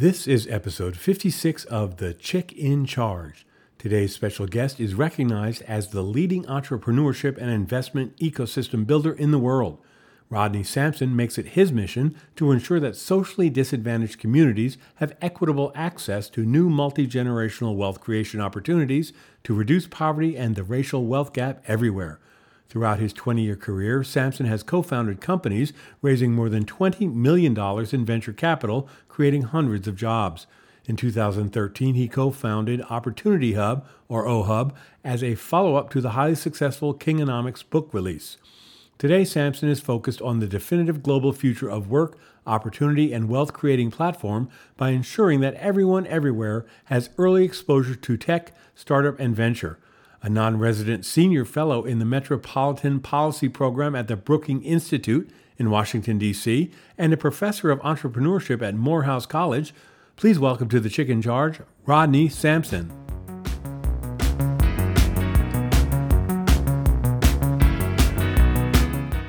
This is episode 56 of The Chick in Charge. Today's special guest is recognized as the leading entrepreneurship and investment ecosystem builder in the world. Rodney Sampson makes it his mission to ensure that socially disadvantaged communities have equitable access to new multi generational wealth creation opportunities to reduce poverty and the racial wealth gap everywhere. Throughout his 20 year career, Sampson has co founded companies raising more than $20 million in venture capital, creating hundreds of jobs. In 2013, he co founded Opportunity Hub, or OHUB, as a follow up to the highly successful Kingonomics book release. Today, Sampson is focused on the definitive global future of work, opportunity, and wealth creating platform by ensuring that everyone everywhere has early exposure to tech, startup, and venture a non resident senior fellow in the Metropolitan Policy Program at the Brookings Institute in Washington, D.C., and a professor of entrepreneurship at Morehouse College. Please welcome to the Chick in Charge, Rodney Sampson.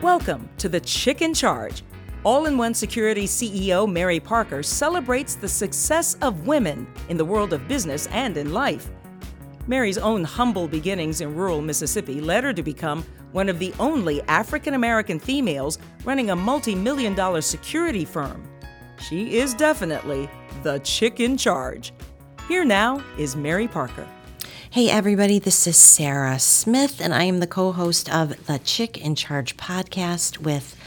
Welcome to the Chick in Charge. All in One Security CEO Mary Parker celebrates the success of women in the world of business and in life. Mary's own humble beginnings in rural Mississippi led her to become one of the only African American females running a multi million dollar security firm. She is definitely the chick in charge. Here now is Mary Parker. Hey, everybody, this is Sarah Smith, and I am the co host of the Chick in Charge podcast with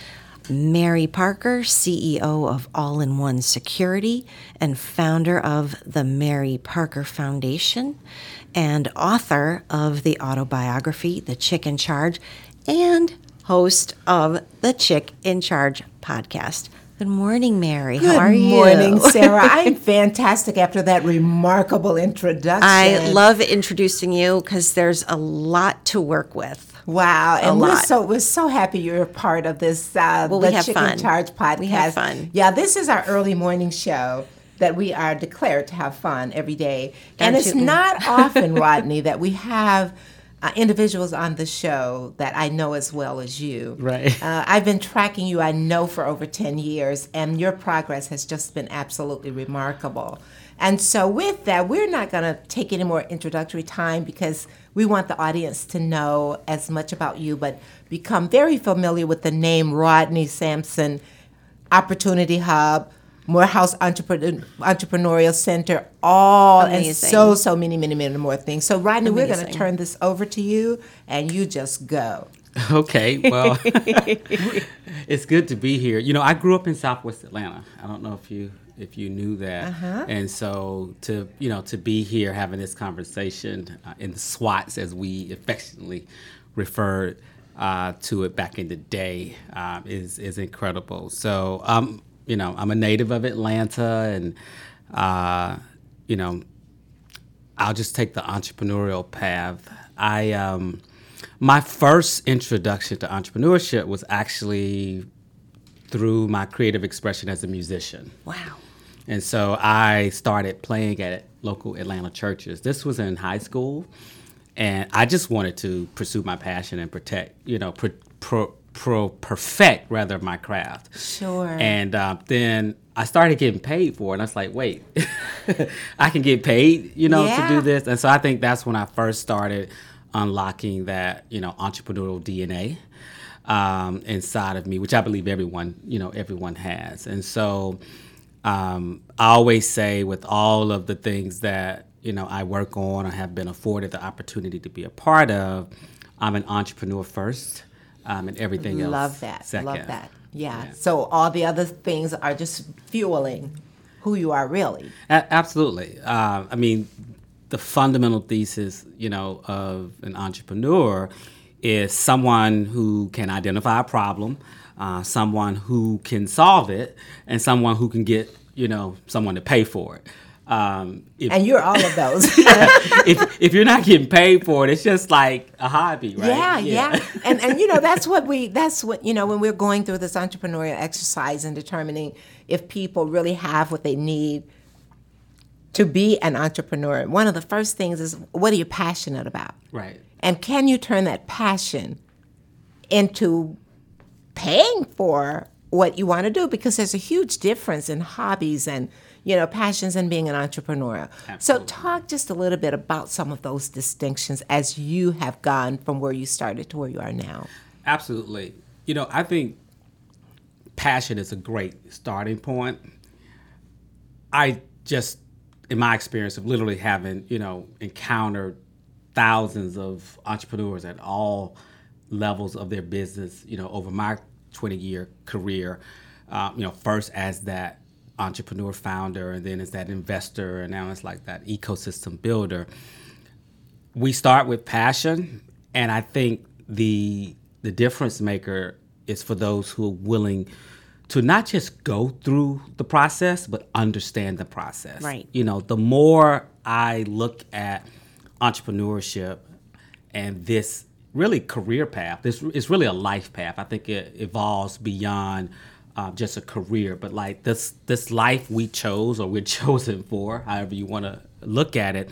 Mary Parker, CEO of All in One Security and founder of the Mary Parker Foundation and author of the autobiography, The Chick in Charge, and host of the Chick in Charge podcast. Good morning, Mary. Good How are you? Good morning, Sarah. I'm fantastic after that remarkable introduction. I love introducing you because there's a lot to work with. Wow, and we're so we're so happy you're a part of this uh, well, the we have Chicken fun. Charge podcast. We have fun. Yeah, this is our early morning show that we are declared to have fun every day. and it's not often, Rodney, that we have uh, individuals on the show that I know as well as you. Right. Uh, I've been tracking you, I know, for over 10 years, and your progress has just been absolutely remarkable. And so, with that, we're not going to take any more introductory time because we want the audience to know as much about you, but become very familiar with the name Rodney Sampson, Opportunity Hub, Morehouse Entrepreneur, Entrepreneurial Center, all Amazing. and so so many many many more things. So Rodney, Amazing. we're going to turn this over to you, and you just go. Okay, well, it's good to be here. You know, I grew up in Southwest Atlanta. I don't know if you if you knew that, uh-huh. and so to you know to be here having this conversation uh, in the SWATs as we affectionately referred uh, to it back in the day uh, is is incredible. So um, you know, I'm a native of Atlanta, and uh, you know, I'll just take the entrepreneurial path. I um, my first introduction to entrepreneurship was actually through my creative expression as a musician. Wow. And so I started playing at local Atlanta churches. This was in high school, and I just wanted to pursue my passion and protect, you know, pro, pro, pro perfect rather my craft. Sure. And uh, then I started getting paid for it. And I was like, wait, I can get paid, you know, yeah. to do this. And so I think that's when I first started unlocking that, you know, entrepreneurial DNA um, inside of me, which I believe everyone, you know, everyone has. And so um, I always say with all of the things that, you know, I work on or have been afforded the opportunity to be a part of, I'm an entrepreneur first um, and everything else. Love that. Second. Love that. Yeah. yeah. So all the other things are just fueling who you are really. A- absolutely. Uh, I mean, the fundamental thesis, you know, of an entrepreneur is someone who can identify a problem, uh, someone who can solve it, and someone who can get, you know, someone to pay for it. Um, if, and you're all of those. if, if you're not getting paid for it, it's just like a hobby, right? Yeah, yeah, yeah. and and you know that's what we that's what you know when we're going through this entrepreneurial exercise and determining if people really have what they need to be an entrepreneur. One of the first things is what are you passionate about? Right. And can you turn that passion into paying for what you want to do? Because there's a huge difference in hobbies and you know, passions and being an entrepreneur. Absolutely. So, talk just a little bit about some of those distinctions as you have gone from where you started to where you are now. Absolutely. You know, I think passion is a great starting point. I just, in my experience of literally having, you know, encountered thousands of entrepreneurs at all levels of their business, you know, over my 20 year career, uh, you know, first as that entrepreneur founder and then as that investor and now it's like that ecosystem builder. We start with passion and I think the the difference maker is for those who are willing to not just go through the process but understand the process. Right. You know, the more I look at entrepreneurship and this really career path. This is really a life path. I think it evolves beyond uh, just a career, but like this this life we chose or we're chosen for, however you want to look at it,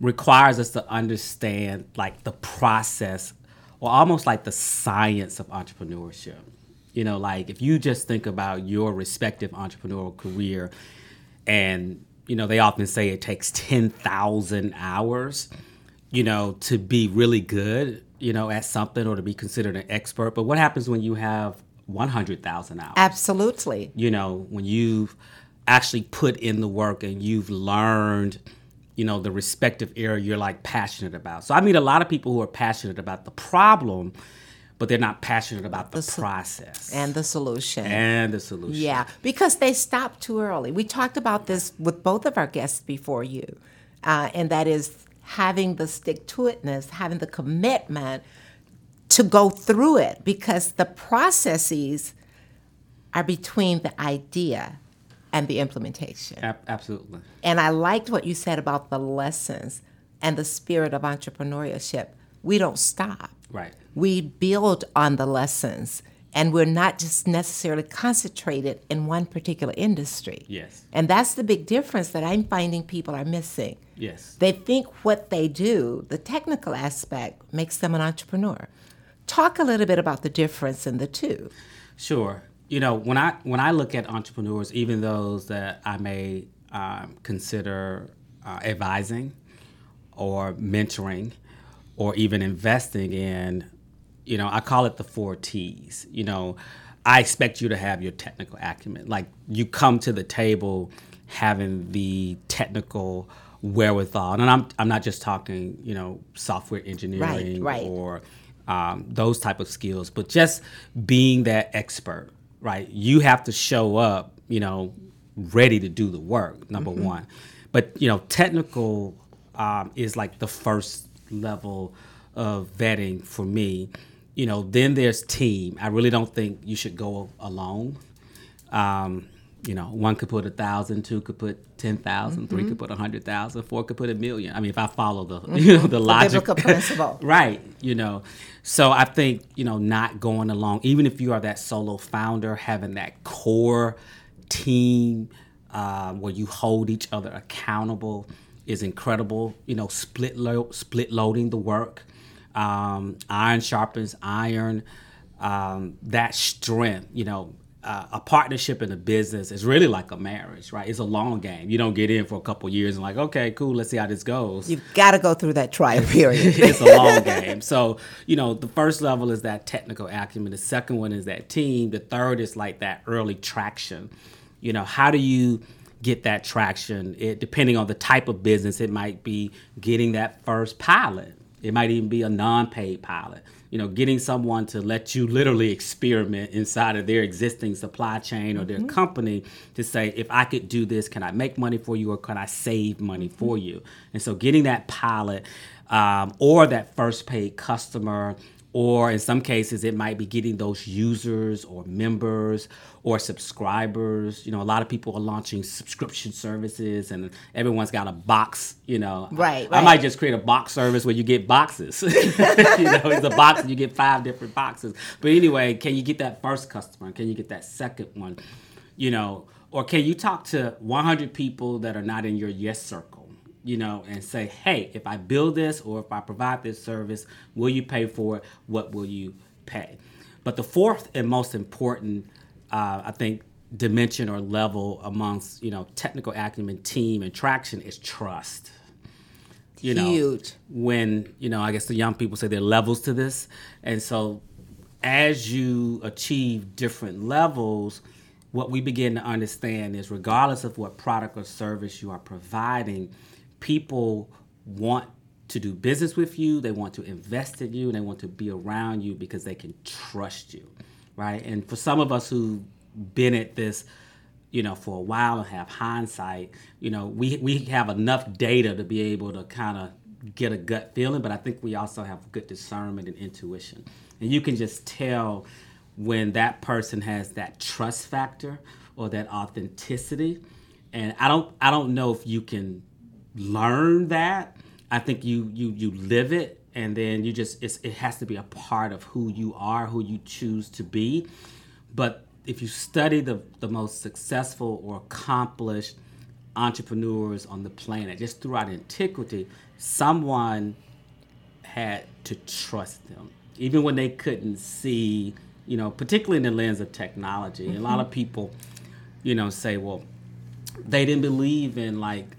requires us to understand like the process or almost like the science of entrepreneurship. You know, like if you just think about your respective entrepreneurial career, and you know they often say it takes ten thousand hours, you know, to be really good you know, at something or to be considered an expert. But what happens when you have 100,000 hours? Absolutely. You know, when you've actually put in the work and you've learned, you know, the respective area you're like passionate about. So I meet a lot of people who are passionate about the problem, but they're not passionate about the, process And the solution. and the solution. Yeah, because they stopped too early. We talked about this with both of our guests before you, uh, and that is having the stick to itness, having the commitment to go through it because the processes are between the idea and the implementation. Ab- absolutely. And I liked what you said about the lessons and the spirit of entrepreneurship. We don't stop. Right. We build on the lessons and we're not just necessarily concentrated in one particular industry. Yes. And that's the big difference that I'm finding people are missing. Yes. They think what they do, the technical aspect, makes them an entrepreneur. Talk a little bit about the difference in the two. Sure. You know, when I when I look at entrepreneurs, even those that I may um, consider uh, advising or mentoring or even investing in, you know, I call it the four T's. You know, I expect you to have your technical acumen. Like you come to the table having the technical wherewithal, and I'm I'm not just talking, you know, software engineering right. or um, those type of skills, but just being that expert, right? You have to show up, you know, ready to do the work. Number one, but you know, technical um, is like the first level of vetting for me. You know, then there's team. I really don't think you should go alone. Um, you know, one could put a thousand, two could put ten thousand, three could put a hundred thousand, four could put a million. I mean, if I follow the you know the logic, principle. right? You know, so I think you know not going along, even if you are that solo founder, having that core team uh, where you hold each other accountable is incredible. You know, split lo- split loading the work, um, iron sharpens iron. Um, that strength, you know, uh, a partnership in a business is really like a marriage, right? It's a long game. You don't get in for a couple years and like, okay, cool, let's see how this goes. You've got to go through that trial period. it's a long game. So, you know, the first level is that technical acumen. The second one is that team. The third is like that early traction. You know, how do you get that traction? It depending on the type of business, it might be getting that first pilot. It might even be a non-paid pilot. You know, getting someone to let you literally experiment inside of their existing supply chain or their company to say, if I could do this, can I make money for you or can I save money for you? And so, getting that pilot um, or that first paid customer or in some cases it might be getting those users or members or subscribers. You know a lot of people are launching subscription services and everyone's got a box you know. Right, i might just create a box service where you get boxes. You know it's a box and you get five different boxes. But anyway can you get that first customer can you get that second one? You know or can you talk to 100 people that are not in your yes circle you know, and say, hey, if I build this or if I provide this service, will you pay for it? What will you pay? But the fourth and most important, uh, I think, dimension or level amongst you know technical acumen, team, and traction is trust. You know, Huge. when you know, I guess the young people say there are levels to this, and so as you achieve different levels, what we begin to understand is regardless of what product or service you are providing, people want to do business with you, they want to invest in you, and they want to be around you because they can trust you, right? And for some of us who've been at this, you know, for a while and have hindsight, you know, we, we have enough data to be able to kind of get a gut feeling, but I think we also have good discernment and intuition. And you can just tell when that person has that trust factor or that authenticity. And I don't I don't know if you can learn that. I think you you you live it and then you just it's, it has to be a part of who you are, who you choose to be. But if you study the, the most successful or accomplished entrepreneurs on the planet, just throughout antiquity, someone had to trust them, even when they couldn't see, you know, particularly in the lens of technology. Mm-hmm. A lot of people, you know, say, well, they didn't believe in like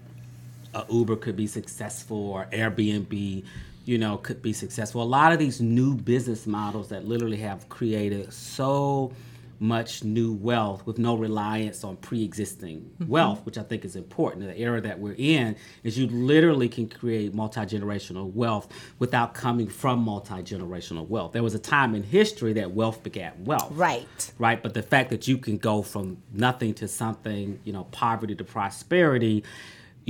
a Uber could be successful or Airbnb, you know, could be successful. A lot of these new business models that literally have created so much new wealth with no reliance on pre-existing mm-hmm. wealth, which I think is important. The era that we're in is you literally can create multi-generational wealth without coming from multi-generational wealth. There was a time in history that wealth begat wealth. Right. Right. But the fact that you can go from nothing to something, you know, poverty to prosperity,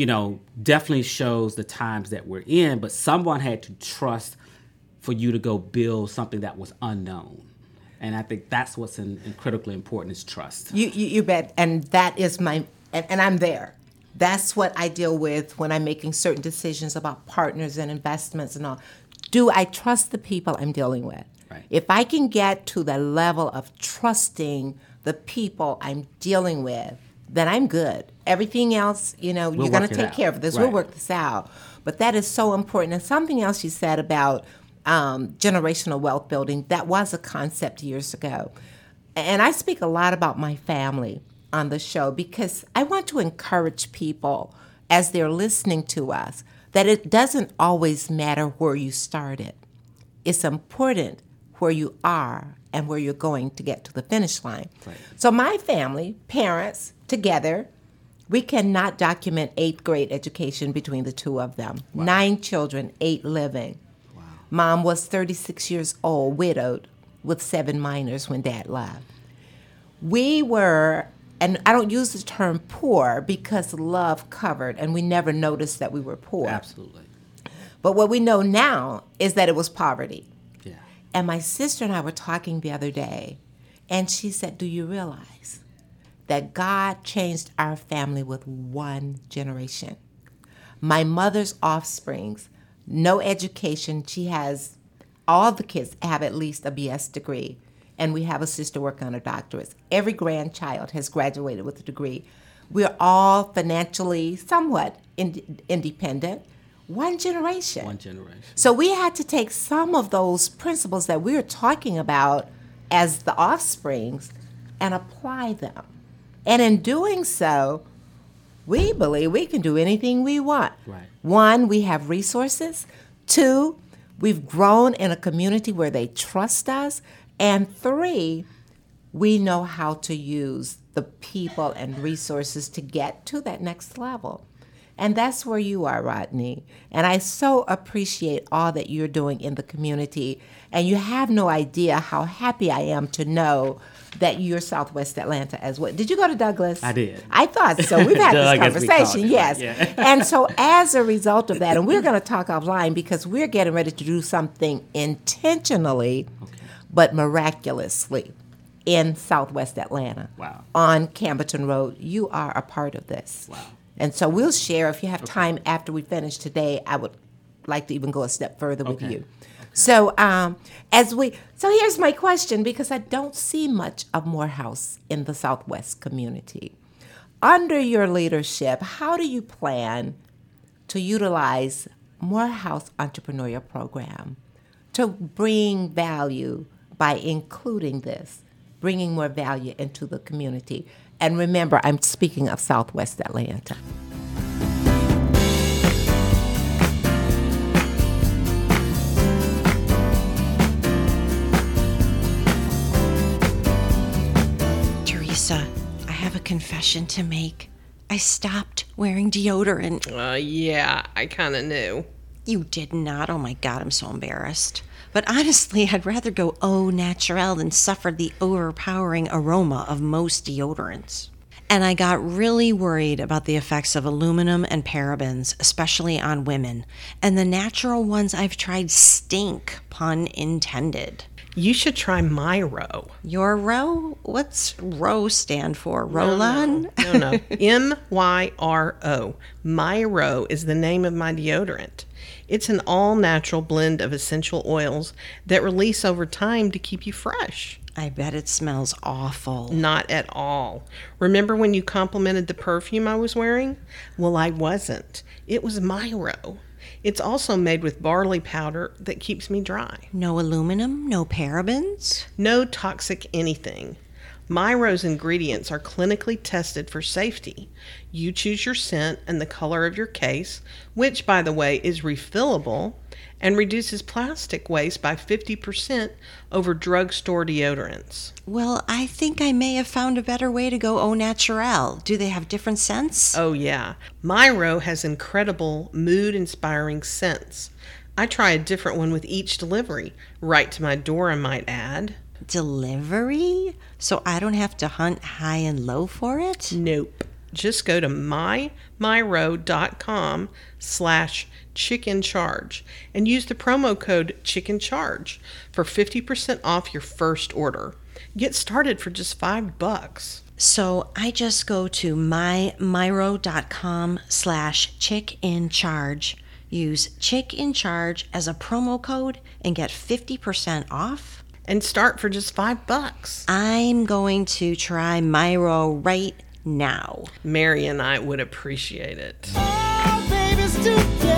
you know, definitely shows the times that we're in. But someone had to trust for you to go build something that was unknown and I think that's what's in, in critically important is trust. You, you, you bet, and that is my, and, and I'm there. That's what I deal with when I'm making certain decisions about partners and investments and all. Do I trust the people I'm dealing with? Right. If I can get to the level of trusting the people I'm dealing with, then I'm good. Everything else, you know, we'll you're going to take care of this. Right. We'll work this out. But that is so important. And something else you said about um, generational wealth building. That was a concept years ago. And I speak a lot about my family on the show because I want to encourage people as they're listening to us that it doesn't always matter where you started. It's important where you are and where you're going to get to the finish line. Right. So, my family, parents, together, we cannot document eighth grade education between the two of them. Wow. Nine children, eight living. Wow. Mom was 36 years old, widowed, with seven minors when dad left. We were, and I don't use the term poor because love covered, and we never noticed that we were poor. Absolutely. But what we know now is that it was poverty. And my sister and I were talking the other day, and she said, Do you realize that God changed our family with one generation? My mother's offsprings no education. She has all the kids have at least a BS degree, and we have a sister working on a doctorate. Every grandchild has graduated with a degree. We're all financially somewhat in- independent. One generation. One generation. So we had to take some of those principles that we were talking about as the offsprings and apply them. And in doing so, we believe we can do anything we want. Right. One, we have resources. Two, we've grown in a community where they trust us. And three, we know how to use the people and resources to get to that next level. And that's where you are, Rodney. And I so appreciate all that you're doing in the community. And you have no idea how happy I am to know that you're Southwest Atlanta as well. Did you go to Douglas? I did. I thought so. We've had this conversation, yes. Yeah. and so as a result of that, and we're going to talk offline because we're getting ready to do something intentionally, okay. but miraculously in Southwest Atlanta. Wow. On Campbellton Road. You are a part of this. Wow. And so we'll share. If you have okay. time after we finish today, I would like to even go a step further with okay. you. So um, as we, so here's my question because I don't see much of Morehouse in the Southwest community. Under your leadership, how do you plan to utilize Morehouse Entrepreneurial Program to bring value by including this, bringing more value into the community? And remember, I'm speaking of Southwest Atlanta. Teresa, I have a confession to make. I stopped wearing deodorant. Uh, yeah, I kind of knew. You did not. Oh my God, I'm so embarrassed. But honestly, I'd rather go au naturel than suffer the overpowering aroma of most deodorants. And I got really worried about the effects of aluminum and parabens, especially on women. And the natural ones I've tried stink, pun intended. You should try Myro. Your row? What's row stand for? Roll-on? No, no. M Y R O. Myro is the name of my deodorant. It's an all natural blend of essential oils that release over time to keep you fresh. I bet it smells awful. Not at all. Remember when you complimented the perfume I was wearing? Well, I wasn't. It was Myro. It's also made with barley powder that keeps me dry. No aluminum, no parabens. No toxic anything. Myro's ingredients are clinically tested for safety. You choose your scent and the color of your case, which, by the way, is refillable and reduces plastic waste by 50% over drugstore deodorants. Well, I think I may have found a better way to go au naturel. Do they have different scents? Oh, yeah. Myro has incredible mood inspiring scents. I try a different one with each delivery, right to my door, I might add. Delivery? So I don't have to hunt high and low for it? Nope. Just go to mymyro.com slash chick in charge and use the promo code chick in charge for 50% off your first order. Get started for just five bucks. So I just go to mymyro.com slash chick in charge, use chick in charge as a promo code, and get 50% off? And start for just five bucks. I'm going to try Myro right now. Mary and I would appreciate it. Oh, All babies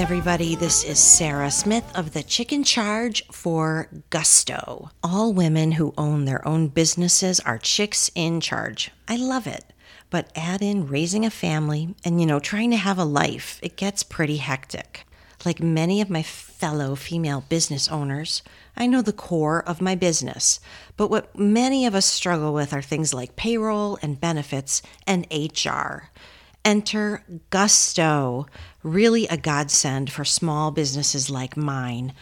everybody, this is Sarah Smith of the Chick in Charge for Gusto. All women who own their own businesses are chicks in charge. I love it. But add in raising a family and, you know, trying to have a life, it gets pretty hectic. Like many of my fellow female business owners, I know the core of my business, but what many of us struggle with are things like payroll and benefits and HR. Enter Gusto, really a godsend for small businesses like mine.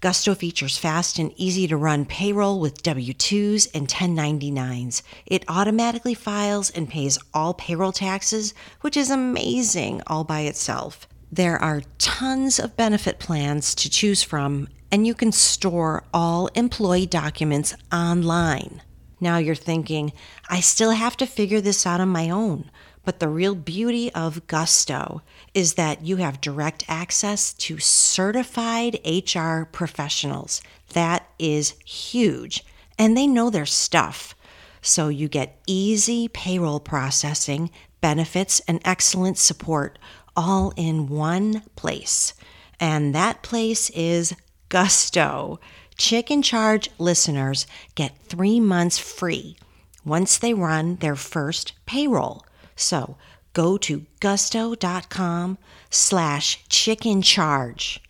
Gusto features fast and easy to run payroll with W 2s and 1099s. It automatically files and pays all payroll taxes, which is amazing all by itself. There are tons of benefit plans to choose from, and you can store all employee documents online. Now you're thinking, I still have to figure this out on my own. But the real beauty of Gusto is that you have direct access to certified HR professionals. That is huge. And they know their stuff. So you get easy payroll processing, benefits, and excellent support all in one place. And that place is Gusto. Chick in Charge listeners get three months free once they run their first payroll. So go to gusto.com slash chick in charge.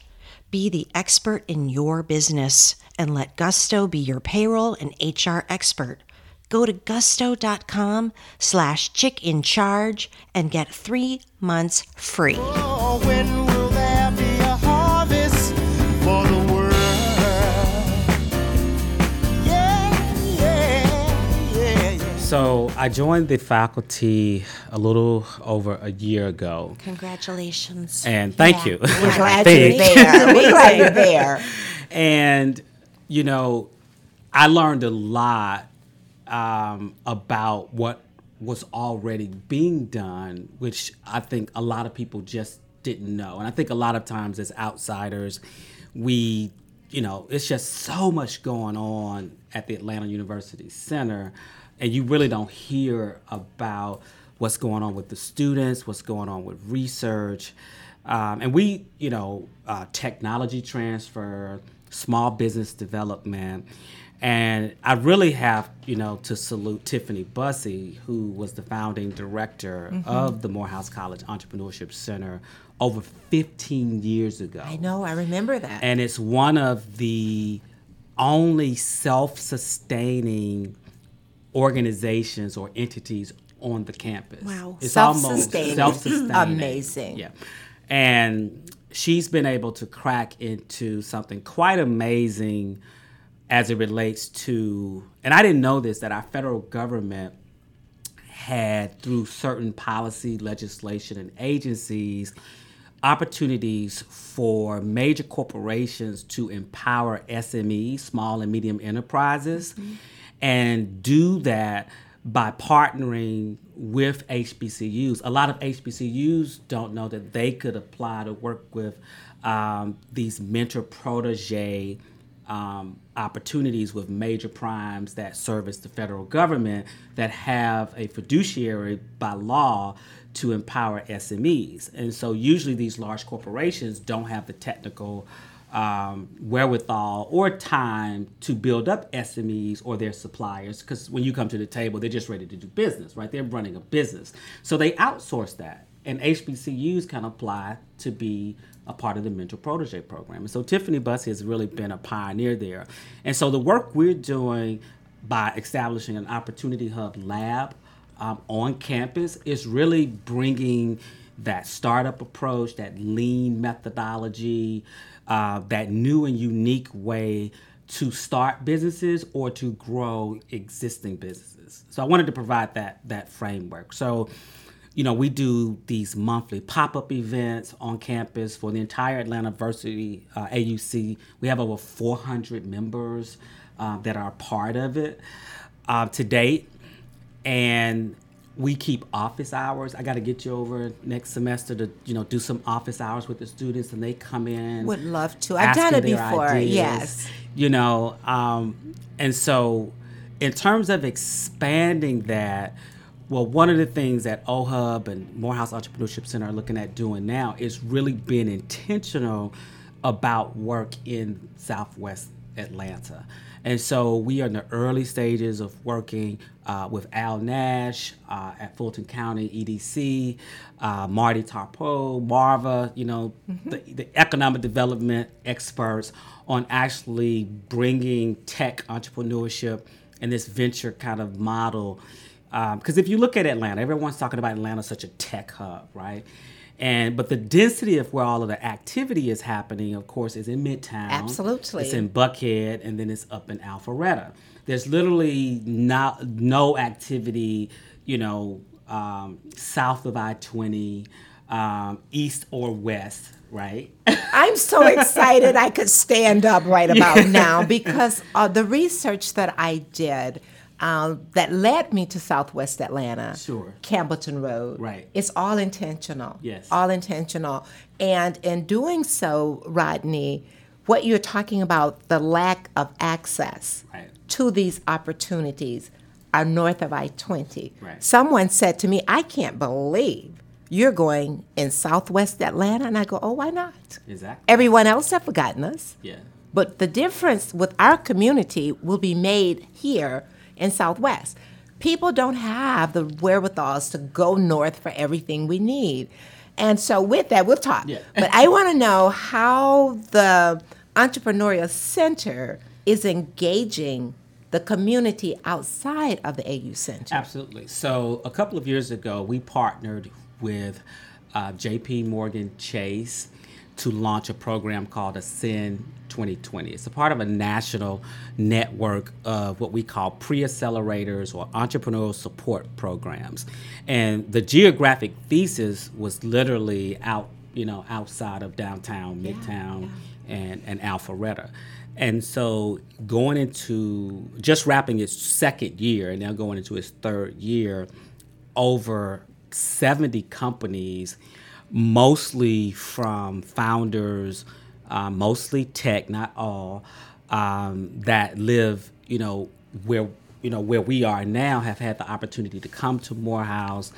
Be the expert in your business and let Gusto be your payroll and HR expert. Go to gusto.com slash chick in charge and get three months free. Oh, So I joined the faculty a little over a year ago, Congratulations. and thank Yeah. you. We're glad you're there. We're glad you're there. and you know i learned a lot um, about what was already being done which i think a lot of people just didn't know and i think a lot of times as outsiders we you know it's just so much going on at the atlanta university center and you really don't hear about what's going on with the students, what's going on with research. Um, and we, you know, uh, technology transfer, small business development. And I really have, you know, to salute Tiffany Bussey, who was the founding director Mm-hmm. of the Morehouse College Entrepreneurship Center over 15 years ago. I know, I remember that. And it's one of the only self sustaining organizations or entities on the campus. Wow. It's Self-sustaining. almost self-sustaining. Amazing. Yeah. And she's been able to crack into something quite amazing as it relates to, and I didn't know this, that our federal government had, through certain policy, legislation, and agencies, opportunities for major corporations to empower SMEs, small and medium enterprises, mm-hmm. And do that by partnering with HBCUs. A lot of HBCUs don't know that they could apply to work with um, these mentor protege um, opportunities with major primes that service the federal government that have a fiduciary by law to empower SMEs. And so usually these large corporations don't have the technical um, wherewithal or time to build up SMEs or their suppliers because when you come to the table, they're just ready to do business, right? They're running a business. So they outsource that. And HBCUs can apply to be a part of the mentor protege program. And so Tiffany Bussey has really been a pioneer there. And so the work we're doing by establishing an Opportunity Hub lab um, on campus is really bringing that startup approach, that lean methodology, uh, that new and unique way to start businesses or to grow existing businesses. So I wanted to provide that that framework. So you know, we do these monthly pop-up events on campus for the entire Atlanta University uh, AUC. We have over 400 members uh, that are part of it uh, to date, and we keep office hours. I got to get you over next semester to you know do some office hours with the students, and they come in. Would love to. I've done it before, ideas, yes. You know, um, and so in terms of expanding that, well, one of the things that OHUB and Morehouse Entrepreneurship Center are looking at doing now is really being intentional about work in Southwest Atlanta. And so we are in the early stages of working uh, with Al Nash uh, at Fulton County EDC, uh, Marty Tarpo, Marva, you know, the, the economic development experts on actually bringing tech entrepreneurship and this venture kind of model. Because if you look at Atlanta, everyone's talking about Atlanta as such a tech hub, right? And but the density of where all of the activity is happening, of course, is in Midtown. Absolutely. It's in Buckhead, and then it's up in Alpharetta. There's literally not no activity, you know, um, south of I-20, um, east or west, right? I'm so excited I could stand up right about now because uh, the research that I did uh, that led me to Southwest Atlanta, Sure. Campbellton Road, Right. It's all intentional. Yes. all intentional. And in doing so, Rodney, what you're talking about, the lack of access Right. to these opportunities are north of I 20. Right. Someone said to me, I can't believe you're going in Southwest Atlanta. And I go, oh, why not? exactly. Everyone else have forgotten us. yeah. But the difference with our community will be made here in Southwest. People don't have the wherewithals to go north for everything we need. And so with that, we'll talk. Yeah. but I want to know how the Entrepreneurial Center is engaging the community outside of the AU Center. Absolutely. So a couple of years ago, we partnered with uh, J.P. Morgan Chase to launch a program called Ascend 2020. It's a part of a national network of what we call pre-accelerators or entrepreneurial support programs. And the geographic thesis was literally out, you know, outside of downtown, midtown, and, and Alpharetta. And so going into just wrapping its second year and now going into its third year, over 70 companies, mostly from founders, uh, mostly tech, not all, um, that live, you know, where you know where we are now, have had the opportunity to come to Morehouse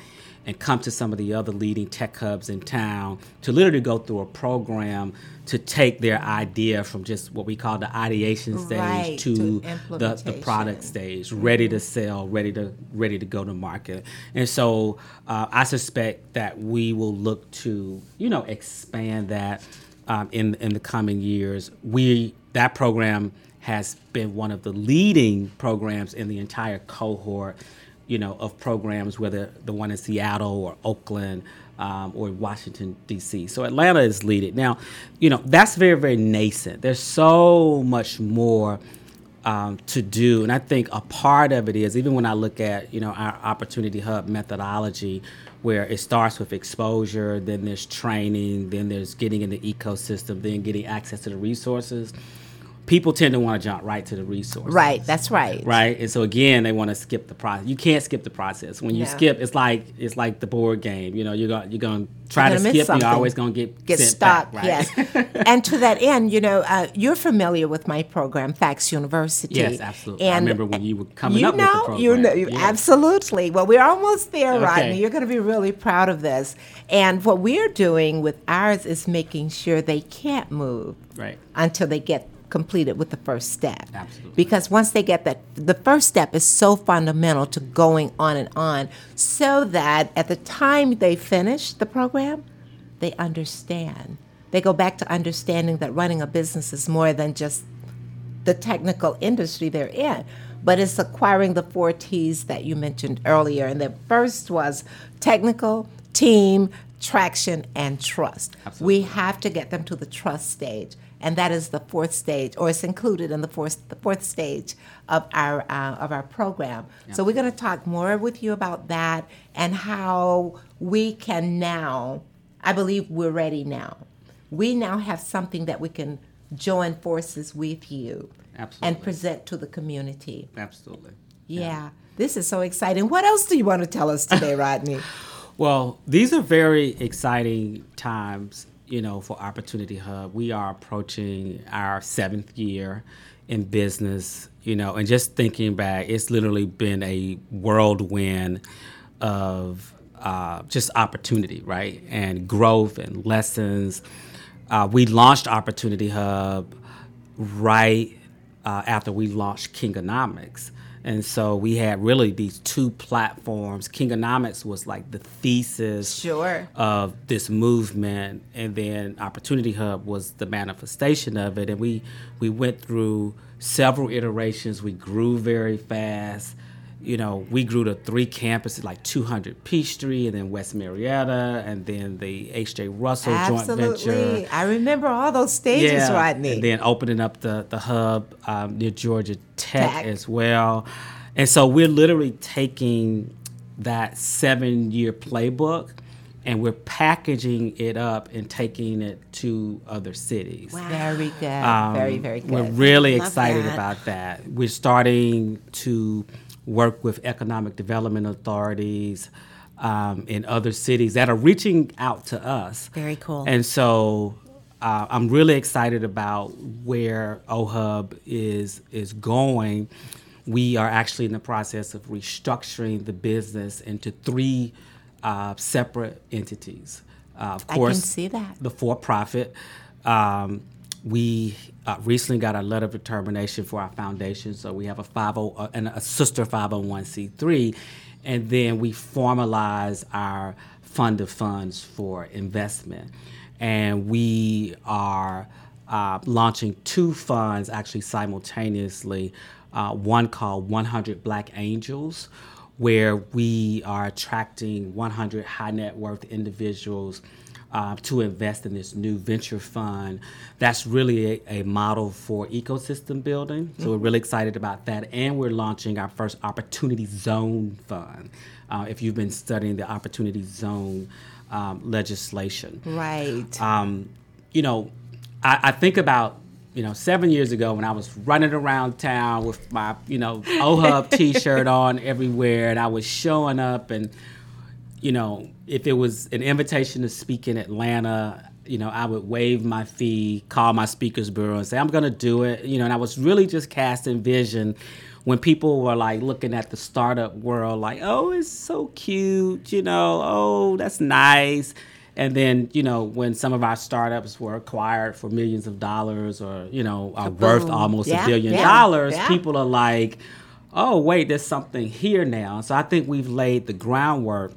and come to some of the other leading tech hubs in town to literally go through a program to take their idea from just what we call the ideation stage Right, to, to the, the product stage, ready to sell, ready to ready to go to market. And so uh, I suspect that we will look to you know expand that um, in in the coming years. We that program has been one of the leading programs in the entire cohort, you know, of programs, whether the one in Seattle or Oakland um, or Washington D.C. So Atlanta is leading now. You know, that's very very nascent. There's so much more um, to do. And I think a part of it is even when I look at you know our opportunity hub methodology, where it starts with exposure, then there's training, then there's getting in the ecosystem, then getting access to the resources. People tend to want to jump right to the resource. Right, that's right. Right, and so again, they want to skip the process. You can't skip the process. When you No. skip, it's like it's like the board game. You know, you're going you're going to try You're to gonna miss skip. and You're always going to get get sent stuck. Back, right? Yes. and to that end, you know, uh, you're familiar with my program, Facts University. Yes, absolutely. I And remember when you were coming you up with the know, program. You know, you- Yeah. absolutely. Well, we're almost there, Okay. Rodney. You're going to be really proud of this. And what we're doing with ours is making sure they can't move Right. until they get completed with the first step. Absolutely. Because once they get that, the first step is so fundamental to going on and on, so that at the time they finish the program, they understand. They go back to understanding that running a business is more than just the technical industry they're in, but it's acquiring the four T's that you mentioned earlier. And the first was technical, team, traction, and trust. We have to get them to the trust stage, and that is the fourth stage, or it's included in the fourth the fourth stage of our uh, of our program. So we're going to talk more with you about that and how we can now. I believe we're ready now. We now have something that we can join forces with you Absolutely. and present to the community. Absolutely. Yeah. This is so exciting. What else do you want to tell us today, Rodney? Well, these are very exciting times, you know, for Opportunity Hub. We are approaching our seventh year in business, you know, and just thinking back, it's literally been a whirlwind of uh, just opportunity, right? And growth and lessons. Uh, we launched Opportunity Hub right uh, after we launched Kingonomics. And so we had really these two platforms. Kingonomics was like the thesis Sure. of this movement, and then Opportunity Hub was the manifestation of it. And we we went through several iterations. We grew very fast. You know, we grew to three campuses, like 200 Peachtree, and then West Marietta, and then the H.J. Russell joint venture. Absolutely. I remember all those stages, Rodney. And then opening up the, the hub um, near Georgia Tech, Tech. as well. And so we're literally taking that seven year playbook and we're packaging it up and taking it to other cities. Wow. Very good. Um, very, very good. We're really Love excited that. about that. We're starting to work with economic development authorities um, in other cities that are reaching out to us. Very cool. And so uh, I'm really excited about where OHUB is is going. We are actually in the process of restructuring the business into three uh, separate entities. Uh, of I can course, see that. the for-profit. Um, we uh, recently got a letter of determination for our foundation, so we have a 50 uh, and a sister 501c3, and then we formalize our fund of funds for investment, and we are uh, launching two funds actually simultaneously. Uh, one called 100 Black Angels, where we are attracting 100 high net worth individuals uh, to invest in this new venture fund. That's really a, a model for ecosystem building. So we're really excited about that. And we're launching our first Opportunity Zone Fund. Uh, if you've been studying the Opportunity Zone um, legislation, right. um, you know, I, I think about you know seven years ago when I was running around town with my you know OHUB T-shirt on everywhere, and I was showing up, and you know, if it was an invitation to speak in Atlanta, you know, I would waive my fee, call my speakers bureau, and say I'm going to do it. You know, and I was really just casting vision when people were like looking at the startup world, like, oh, it's so cute, you know, oh, that's nice. And then, you know, when some of our startups were acquired for millions of dollars or, you know, are worth almost Yeah, a billion yeah, dollars, yeah. people are like, oh, wait, there's something here now. So I think we've laid the groundwork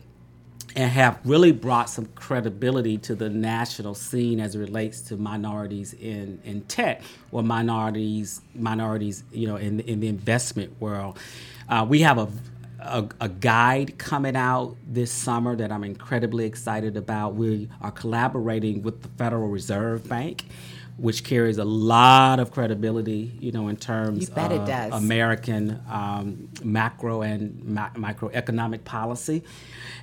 and have really brought some credibility to the national scene as it relates to minorities in, in tech or minorities minorities you know in in the investment world. Uh, we have a, a a guide coming out this summer that I'm incredibly excited about. We are collaborating with the Federal Reserve Bank. Which carries a lot of credibility, you know, in terms You bet it of. American um, macro and mi- microeconomic policy.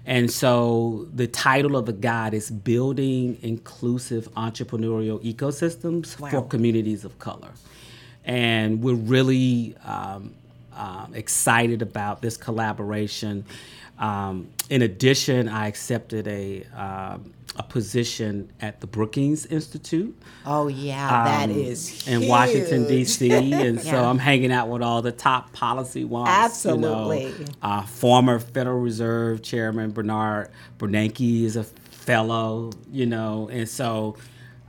And so the title of the guide is Building Inclusive Entrepreneurial Ecosystems for Communities of Color. And we're really um, um, excited about this collaboration. Um, in addition, I accepted a, um a position at the Brookings Institute Oh yeah, that um, is in Washington. D.C. and so I'm hanging out with all the top policy wonks. Absolutely. You know, uh, former Federal Reserve Chairman Bernard Bernanke is a fellow. You know, and so.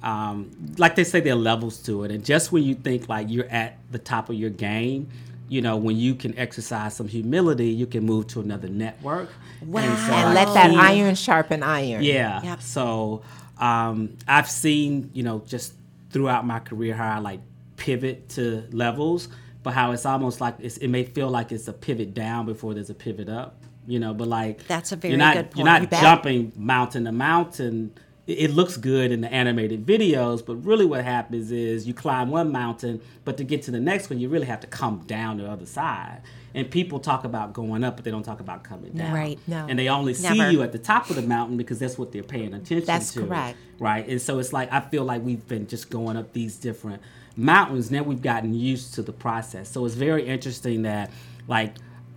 Um, like they say, there are levels to it, and just when you think like you're at the top of your game, you know, when you can exercise some humility, you can move to another network. Wow. And, so and let that iron sharpen iron. yeah. Yep. So um, I've seen, you know, just throughout my career how I like pivot to levels, but how it's almost like it's, it may feel like it's a pivot down before there's a pivot up, you know. But like That's a very you're not, good You're not You jumping mountain to mountain. It, looks good in the animated videos, but really what happens is you climb one mountain, but to get to the next one, you really have to come down the other side. And people talk about going up, but they don't talk about coming down. Right. No. And they only Never. see you at the top of the mountain because that's what they're paying attention That's to. correct. Right. And so it's like I feel like we've been just going up these different mountains. Now we've gotten used to the process. So it's very interesting that like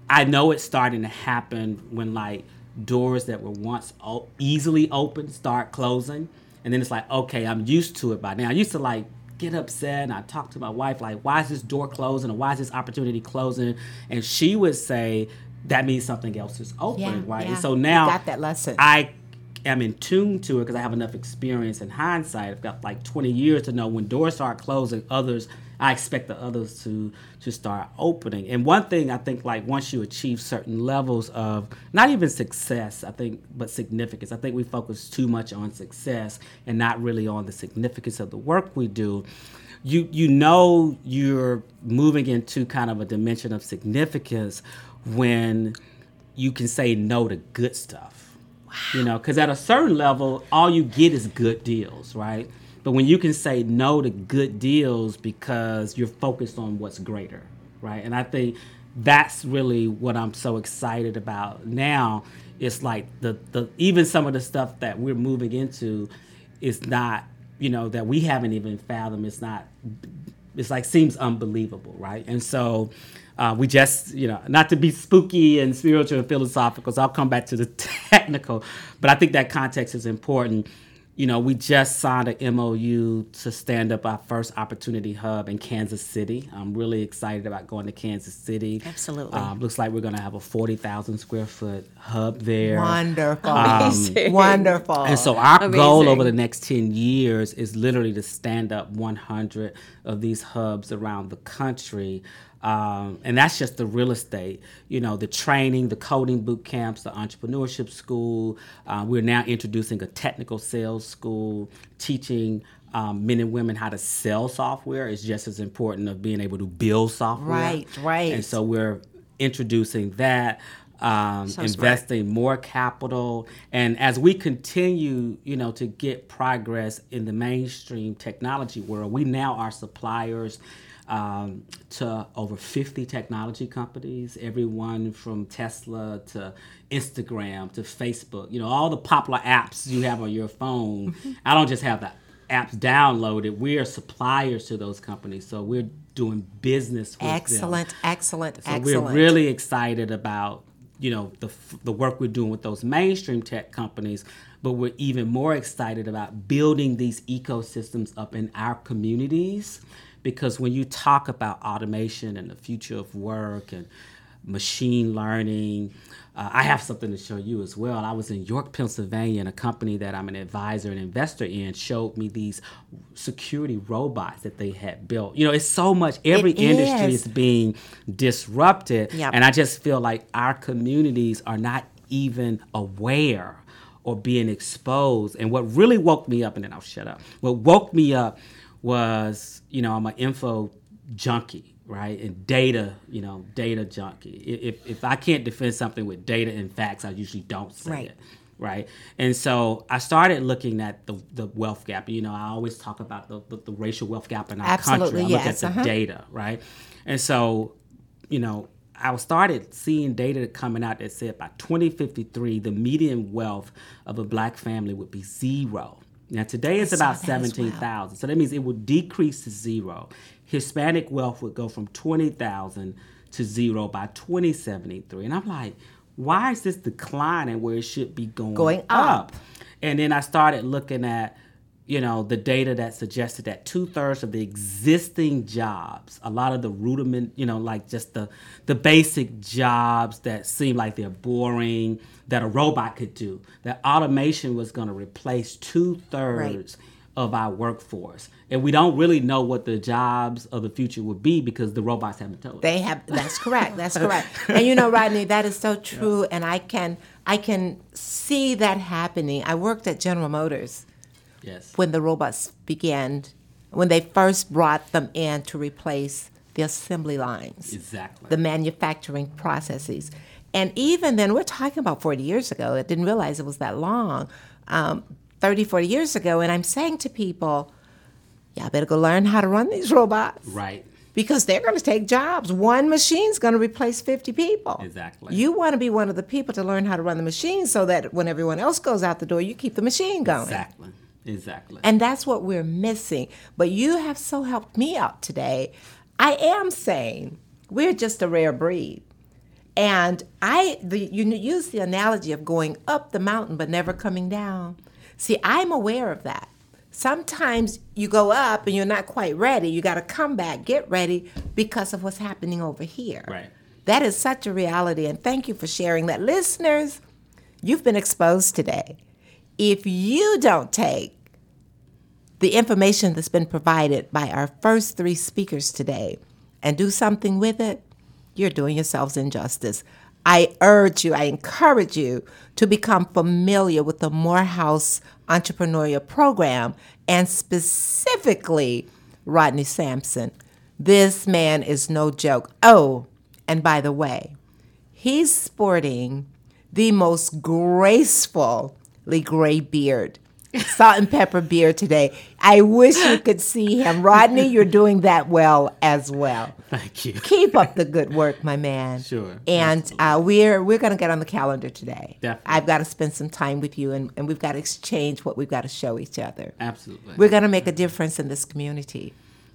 I know it's starting to happen when like doors that were once o- easily open start closing. And then it's like, okay, I'm used to it by now. I used to like get upset and I talk to my wife like, why is this door closing or why is this opportunity closing? And she would say that means something else is open, Yeah, right? yeah. And so You now got that lesson. I am in tune to it because I have enough experience in hindsight. I've got like 20 years to know when doors start closing, others I expect the others to to start opening. And one thing I think like once you achieve certain levels of not even success, I think, but significance. I think we focus too much on success and not really on the significance of the work we do. You you know you're moving into kind of a dimension of significance when you can say no to good stuff. You know, because at a certain level, all you get is good deals, right? But when you can say no to good deals because you're focused on what's greater, right? And I think that's really what I'm so excited about now. It's like the the even some of the stuff that we're moving into is not, you know, that we haven't even fathomed. It's not it's like seems unbelievable, right? And so uh, we just, you know, not to be spooky and spiritual and philosophical, so I'll come back to the technical, but I think that context is important. You know, we just signed an MOU to stand up our first opportunity hub in Kansas City. I'm really excited about going to Kansas City. Absolutely. Um, looks like we're going to have a 40,000 square foot hub there. Wonderful. Amazing. Wonderful. And so our goal over the next 10 years is literally to stand up 100 of these hubs around the country. Um, and that's just the real estate, you know, the training, the coding boot camps, the entrepreneurship school. Uh, we're now introducing a technical sales school, teaching um, men and women how to sell software is just as important of being able to build software. Right, right. And so we're introducing that. Um, So smart. investing more capital and as we continue you know to get progress in the mainstream technology world we now are suppliers um, to over 50 technology companies everyone from tesla to instagram to facebook you know all the popular apps you have on your phone. I don't just have the apps downloaded. We are suppliers to those companies so we're doing business with them. excellent, excellent, So we're really excited about you know the the work we're doing with those mainstream tech companies, but we're even more excited about building these ecosystems up in our communities because when you talk about automation and the future of work and machine learning. Uh, I have something to show you as well. I was in York, Pennsylvania, and a company that I'm an advisor and investor in showed me these security robots that they had built. You know, it's so much, every It industry is. is being disrupted. Yep. And I just feel like our communities are not even aware or being exposed. And what really woke me up, and then I'll shut up. What woke me up was, you know, I'm an info junkie, right? And data, you know, data junkie. If, if I can't defend something with data and facts, I usually don't say Right. it. Right. And so I started looking at the, the wealth gap. You know, I always talk about the, the, the racial wealth gap in our Absolutely, country. I look at the uh-huh. data, right? And so, you know, I started seeing data coming out that said by 2053, the median wealth of a black family would be zero. Now today it's about that as well. 17,000. So that means it would decrease to zero. Hispanic wealth would go from 20,000 to zero by 2073. And I'm like, why is this declining where it should be going, Going up. And then I started looking at, you know, the data that suggested that two thirds of the existing jobs, a lot of the rudiment, you know, like just the the basic jobs that seem like they're boring, that a robot could do, that automation was going to replace two thirds of our workforce. And we don't really know what the jobs of the future would be because the robots haven't told us. They have. That's correct. That's correct. And you know, Rodney, that is so true. And I can I can see that happening. I worked at General Motors yes. when the robots began, when they first brought them in to replace the assembly lines, Exactly. the manufacturing processes. And even then, we're talking about 40 years ago. I didn't realize it was that long, um, 30, 40 years ago. And I'm saying to people, y'all better go learn how to run these robots right. because they're going to take jobs. One machine's going to replace 50 people. Exactly. You want to be one of the people to learn how to run the machine so that when everyone else goes out the door, you keep the machine going. Exactly. Exactly. And that's what we're missing. But you have so helped me out today. I am saying we're just a rare breed. And I, the, you use the analogy of going up the mountain but never coming down. See, I'm aware of that. Sometimes you go up and you're not quite ready. You got to come back, get ready because of what's happening over here. Right. That is such a reality. And thank you for sharing that. Listeners, you've been exposed today. If you don't take the information that's been provided by our first three speakers today and do something with it, you're doing yourselves injustice. I urge you, I encourage you to become familiar with the Morehouse Entrepreneurial Program and specifically Rodney Sampson. This man is no joke. Oh, and by the way, he's sporting the most gracefully gray beard. Salt and pepper beard today. I wish you could see him. Rodney, you're doing that well as well. Thank you. Keep up the good work, my man. Sure, And uh, we're we're gonna get on the calendar today. Definitely. I've got to spend some time with you, and, and we've got to exchange what we've got to show each other. Absolutely. We're gonna make a difference in this community.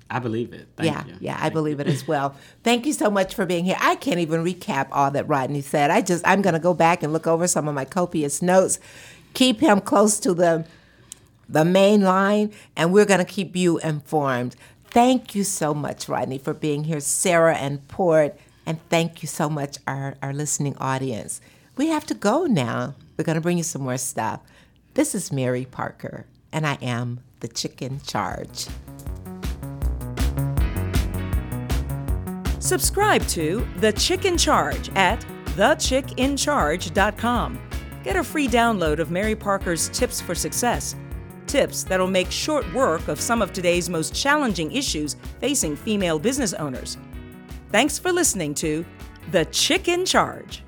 I believe it. Thank yeah, you. yeah, I believe you. it as well. Thank you so much for being here. I can't even recap all that Rodney said. I just I'm going to go back and look over some of my copious notes. Keep him close to the the main line, and we're going to keep you informed. Thank you so much, Rodney, for being here, Sarah and Port, and thank you so much, our, our listening audience. We have to go now. We're going to bring you some more stuff. This is Mary Parker, and I am the chick in charge. Subscribe to The Chick in Charge at thechickincharge.com. Get a free download of Mary Parker's Tips for Success. Tips that'll make short work of some of today's most challenging issues facing female business owners. Thanks for listening to The Chick in Charge.